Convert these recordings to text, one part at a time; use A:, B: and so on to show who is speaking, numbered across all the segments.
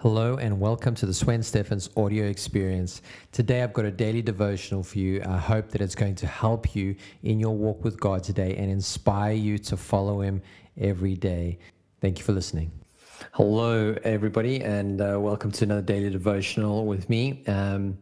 A: Hello and welcome to the Swen Stephens audio experience. Today I've got a daily devotional for you. I hope that it's going to help you in your walk with God today and inspire you to follow Him every day. Thank you for listening. Hello, everybody, and uh, welcome to another daily devotional with me. Um,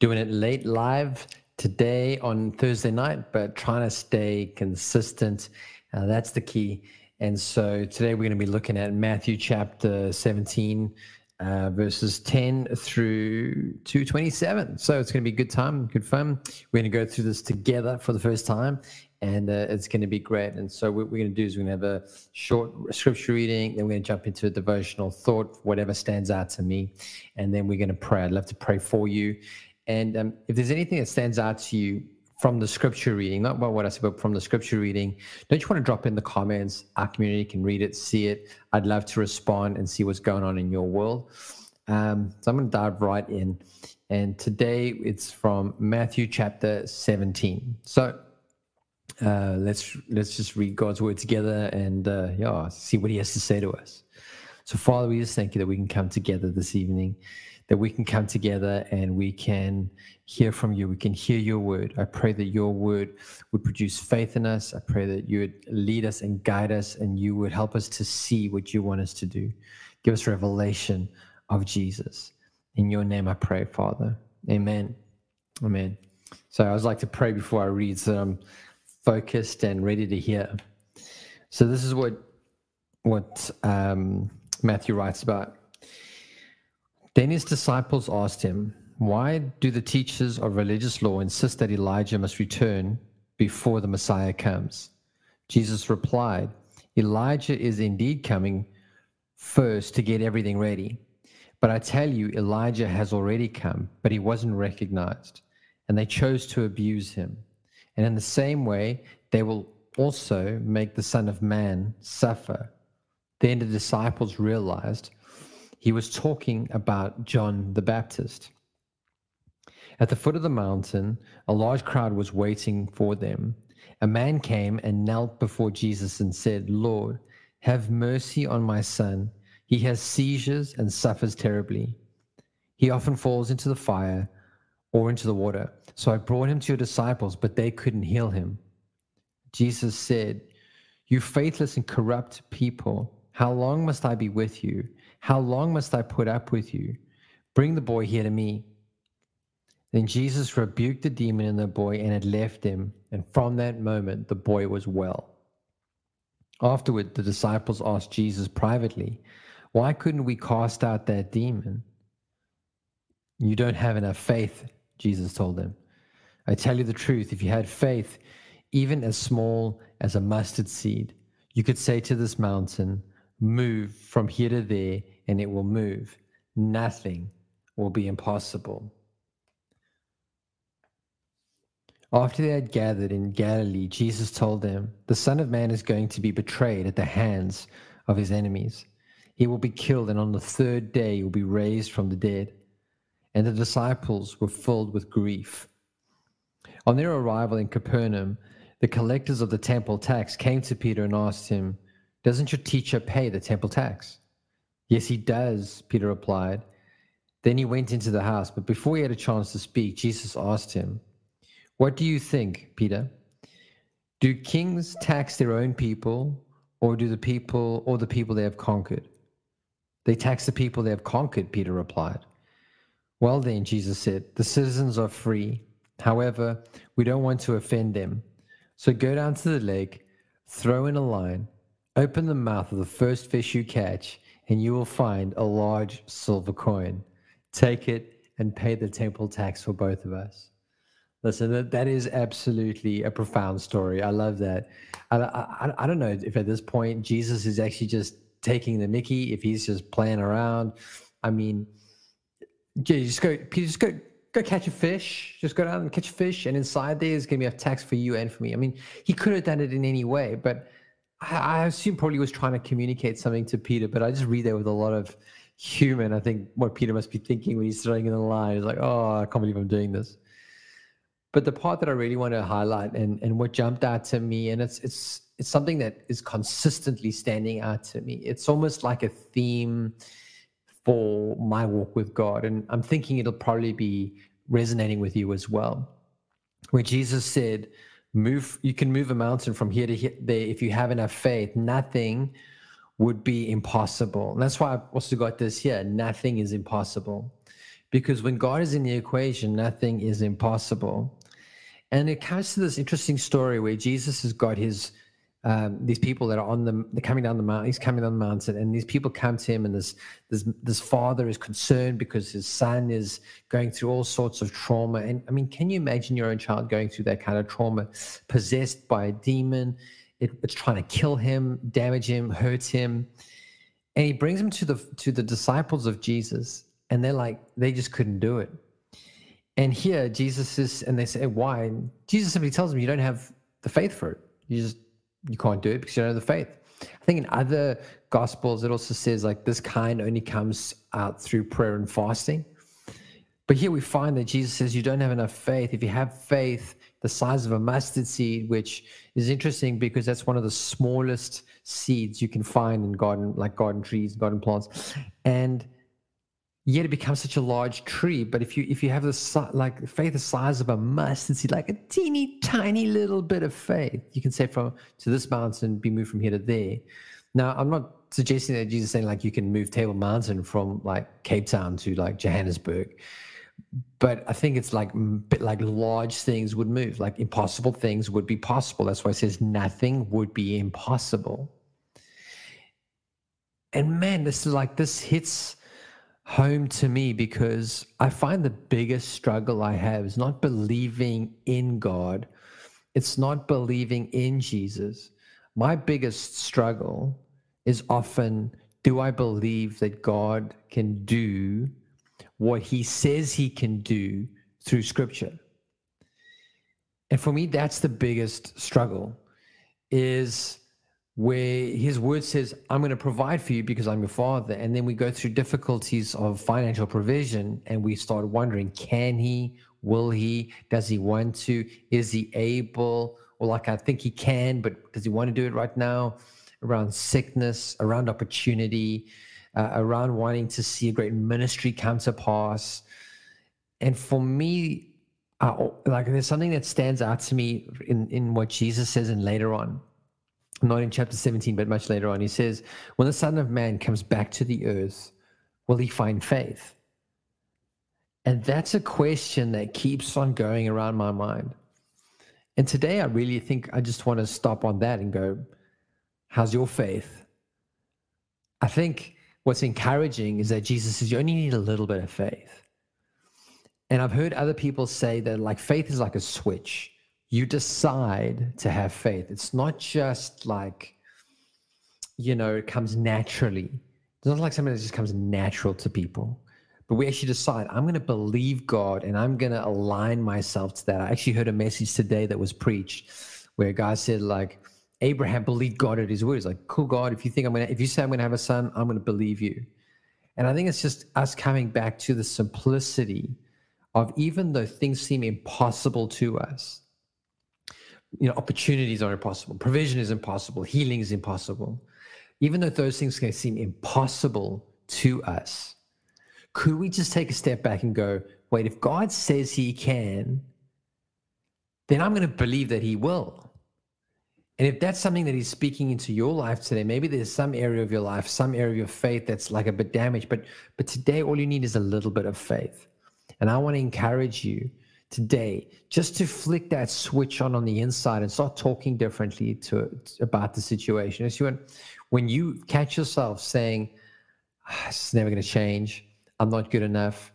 A: doing it late live today on Thursday night, but trying to stay consistent. Uh, that's the key. And so today we're going to be looking at Matthew chapter 17 uh, verses 10 through to 27. So it's going to be a good time, good fun. We're going to go through this together for the first time, and uh, it's going to be great. And so what we're going to do is we're going to have a short scripture reading, then we're going to jump into a devotional thought, whatever stands out to me, and then we're going to pray. I'd love to pray for you. And um, if there's anything that stands out to you from the scripture reading, not about what I said, but from the scripture reading, don't you want to drop in the comments? Our community can read it, see it. I'd love to respond and see what's going on in your world. Um, so I'm going to dive right in. And today it's from Matthew chapter 17. So uh, let's let's just read God's word together and uh, yeah, see what He has to say to us. So Father, we just thank you that we can come together this evening that we can come together and we can hear from you. We can hear your word. I pray that your word would produce faith in us. I pray that you would lead us and guide us and you would help us to see what you want us to do. Give us revelation of Jesus. In your name I pray, Father. Amen. Amen. So I always like to pray before I read so I'm focused and ready to hear. So this is what what um, Matthew writes about. Then his disciples asked him, Why do the teachers of religious law insist that Elijah must return before the Messiah comes? Jesus replied, Elijah is indeed coming first to get everything ready. But I tell you, Elijah has already come, but he wasn't recognized, and they chose to abuse him. And in the same way, they will also make the Son of Man suffer. Then the disciples realized he was talking about John the Baptist. At the foot of the mountain, a large crowd was waiting for them. A man came and knelt before Jesus and said, Lord, have mercy on my son. He has seizures and suffers terribly. He often falls into the fire or into the water. So I brought him to your disciples, but they couldn't heal him. Jesus said, You faithless and corrupt people, how long must I be with you? How long must I put up with you? Bring the boy here to me. Then Jesus rebuked the demon in the boy and it left him. And from that moment, the boy was well. Afterward, the disciples asked Jesus privately, Why couldn't we cast out that demon? You don't have enough faith, Jesus told them. I tell you the truth, if you had faith, even as small as a mustard seed, you could say to this mountain, move from here to there and it will move. Nothing will be impossible. After they had gathered in Galilee, Jesus told them, The Son of Man is going to be betrayed at the hands of his enemies. He will be killed, and on the third day he will be raised from the dead. And the disciples were filled with grief. On their arrival in Capernaum, the collectors of the temple tax came to Peter and asked him, doesn't your teacher pay the temple tax? Yes, he does, Peter replied. Then he went into the house, but before he had a chance to speak, Jesus asked him, What do you think, Peter? Do kings tax their own people, or do the people or the people they have conquered? They tax the people they have conquered, Peter replied. Well then, Jesus said, the citizens are free. However, we don't want to offend them. So go down to the lake, throw in a line, Open the mouth of the first fish you catch, and you will find a large silver coin. Take it and pay the temple tax for both of us. Listen, that, that is absolutely a profound story. I love that. I, I, I don't know if at this point Jesus is actually just taking the Mickey, if he's just playing around. I mean, just go, just go, go catch a fish. Just go down and catch a fish, and inside there is going to be a tax for you and for me. I mean, he could have done it in any way, but I, assume probably was trying to communicate something to Peter, but I just read that with a lot of human. I think what Peter must be thinking when he's throwing in the line is like, oh, I can't believe I'm doing this. But the part that I really want to highlight and, and what jumped out to me, and it's it's it's something that is consistently standing out to me. It's almost like a theme for my walk with God. And I'm thinking it'll probably be resonating with you as well. Where Jesus said, Move, you can move a mountain from here to here, there if you have enough faith. Nothing would be impossible. And that's why I've also got this here nothing is impossible. Because when God is in the equation, nothing is impossible. And it comes to this interesting story where Jesus has got his um, these people that are on the they're coming down the mountain. He's coming down the mountain, and these people come to him, and this this this father is concerned because his son is going through all sorts of trauma. And I mean, can you imagine your own child going through that kind of trauma, possessed by a demon? It, it's trying to kill him, damage him, hurt him, and he brings him to the to the disciples of Jesus, and they're like, they just couldn't do it. And here Jesus is, and they say, why? And Jesus simply tells them, you don't have the faith for it. You just you can't do it because you don't have the faith. I think in other gospels it also says like this kind only comes out through prayer and fasting. But here we find that Jesus says you don't have enough faith. If you have faith the size of a mustard seed, which is interesting because that's one of the smallest seeds you can find in garden, like garden trees, garden plants. And yet it becomes such a large tree. But if you if you have the like faith the size of a mustard seed, like a teeny tiny little bit of faith, you can say from to this mountain be moved from here to there. Now I'm not suggesting that Jesus saying like you can move Table Mountain from like Cape Town to like Johannesburg. But I think it's like bit like large things would move, like impossible things would be possible. That's why it says nothing would be impossible. And man, this is like this hits home to me because I find the biggest struggle I have is not believing in God. It's not believing in Jesus. My biggest struggle is often do I believe that God can do what he says he can do through scripture? And for me, that's the biggest struggle is where his word says, I'm going to provide for you because I'm your father. And then we go through difficulties of financial provision and we start wondering, can he? Will he? Does he want to? Is he able? Or like, I think he can, but does he want to do it right now? Around sickness, around opportunity, uh, around wanting to see a great ministry come to pass. And for me, uh, like there's something that stands out to me in, in what Jesus says and later on not in chapter 17, but much later on, he says, When the Son of Man comes back to the earth, will he find faith? And that's a question that keeps on going around my mind. And today, I really think I just want to stop on that and go, How's your faith? I think what's encouraging is that Jesus says you only need a little bit of faith. And I've heard other people say that like faith is like a switch you decide to have faith. It's not just like, you know, it comes naturally. It's not like something that just comes natural to people. But we actually decide, I'm going to believe God and I'm going to align myself to that. I actually heard a message today that was preached where a guy said, like, Abraham believed God at his word. He's like, cool, God, if you think I'm going to, if you say I'm going to have a son, I'm going to believe you. And I think it's just us coming back to the simplicity of even though things seem impossible to us, you know opportunities are impossible provision is impossible healing is impossible. Even though those things can seem impossible to us could we just take a step back and go wait if god says he can then i'm going to believe that he will. And if that's something that he's speaking into your life today maybe there's some area of your life some area of your faith that's like a bit damaged but but today all you need is a little bit of faith. And i want to encourage you today just to flick that switch on on the inside and start talking differently to about the situation. You when, when you catch yourself saying ah, it's never going to change. I'm not good enough.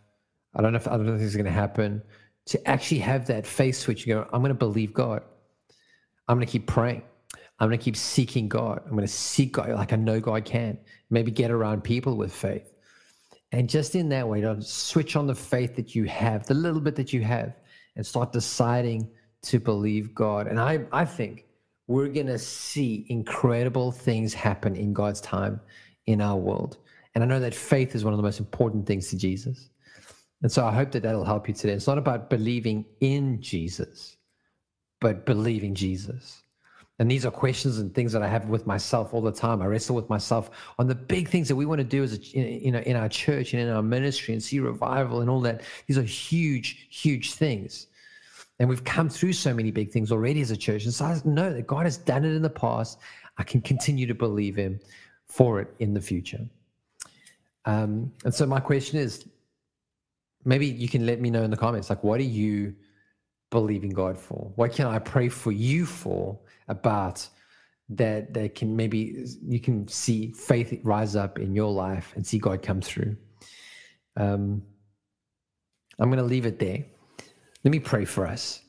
A: I don't know if i don't know is going to happen. To actually have that face switch go i'm going to believe god. I'm going to keep praying. I'm going to keep seeking god. I'm going to seek god like i know god can. Maybe get around people with faith. And just in that way, to switch on the faith that you have, the little bit that you have, and start deciding to believe God. And I, I think we're going to see incredible things happen in God's time in our world. And I know that faith is one of the most important things to Jesus. And so I hope that that'll help you today. It's not about believing in Jesus, but believing Jesus. And these are questions and things that I have with myself all the time. I wrestle with myself on the big things that we want to do as a, you know in our church and in our ministry and see revival and all that. These are huge, huge things. And we've come through so many big things already as a church. And so I know that God has done it in the past. I can continue to believe Him for it in the future. Um, and so my question is maybe you can let me know in the comments like, what are you believing God for? What can I pray for you for about that that can maybe you can see faith rise up in your life and see God come through. Um, I'm going to leave it there. Let me pray for us.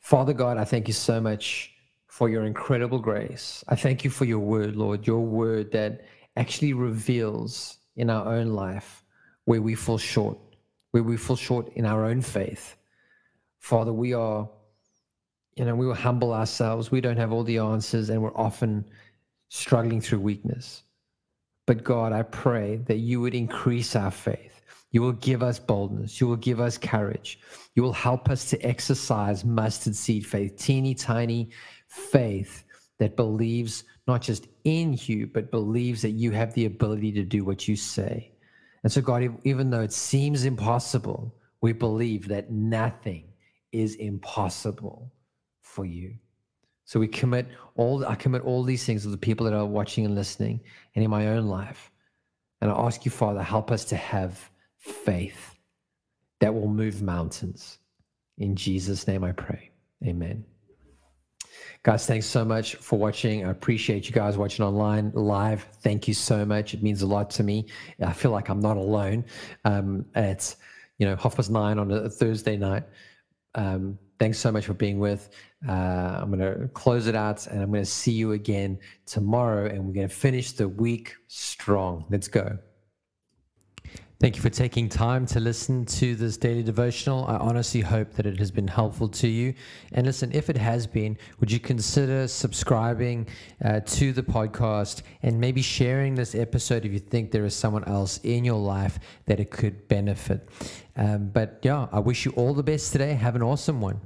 A: Father God, I thank you so much for your incredible grace. I thank you for your word, Lord, your word that actually reveals in our own life where we fall short, where we fall short in our own faith. Father, we are, you know, we will humble ourselves. We don't have all the answers and we're often struggling through weakness. But God, I pray that you would increase our faith. You will give us boldness. You will give us courage. You will help us to exercise mustard seed faith, teeny tiny faith that believes not just in you, but believes that you have the ability to do what you say. And so, God, even though it seems impossible, we believe that nothing is impossible for you. So we commit all I commit all these things to the people that are watching and listening and in my own life. And I ask you, Father, help us to have faith that will move mountains. In Jesus' name I pray. Amen. Guys, thanks so much for watching. I appreciate you guys watching online live. Thank you so much. It means a lot to me. I feel like I'm not alone. Um, you know, half past nine on a Thursday night. Um, thanks so much for being with. Uh, I'm going to close it out and I'm going to see you again tomorrow and we're going to finish the week strong. Let's go. Thank you for taking time to listen to this daily devotional. I honestly hope that it has been helpful to you. And listen, if it has been, would you consider subscribing uh, to the podcast and maybe sharing this episode if you think there is someone else in your life that it could benefit? Um, but yeah, I wish you all the best today. Have an awesome one.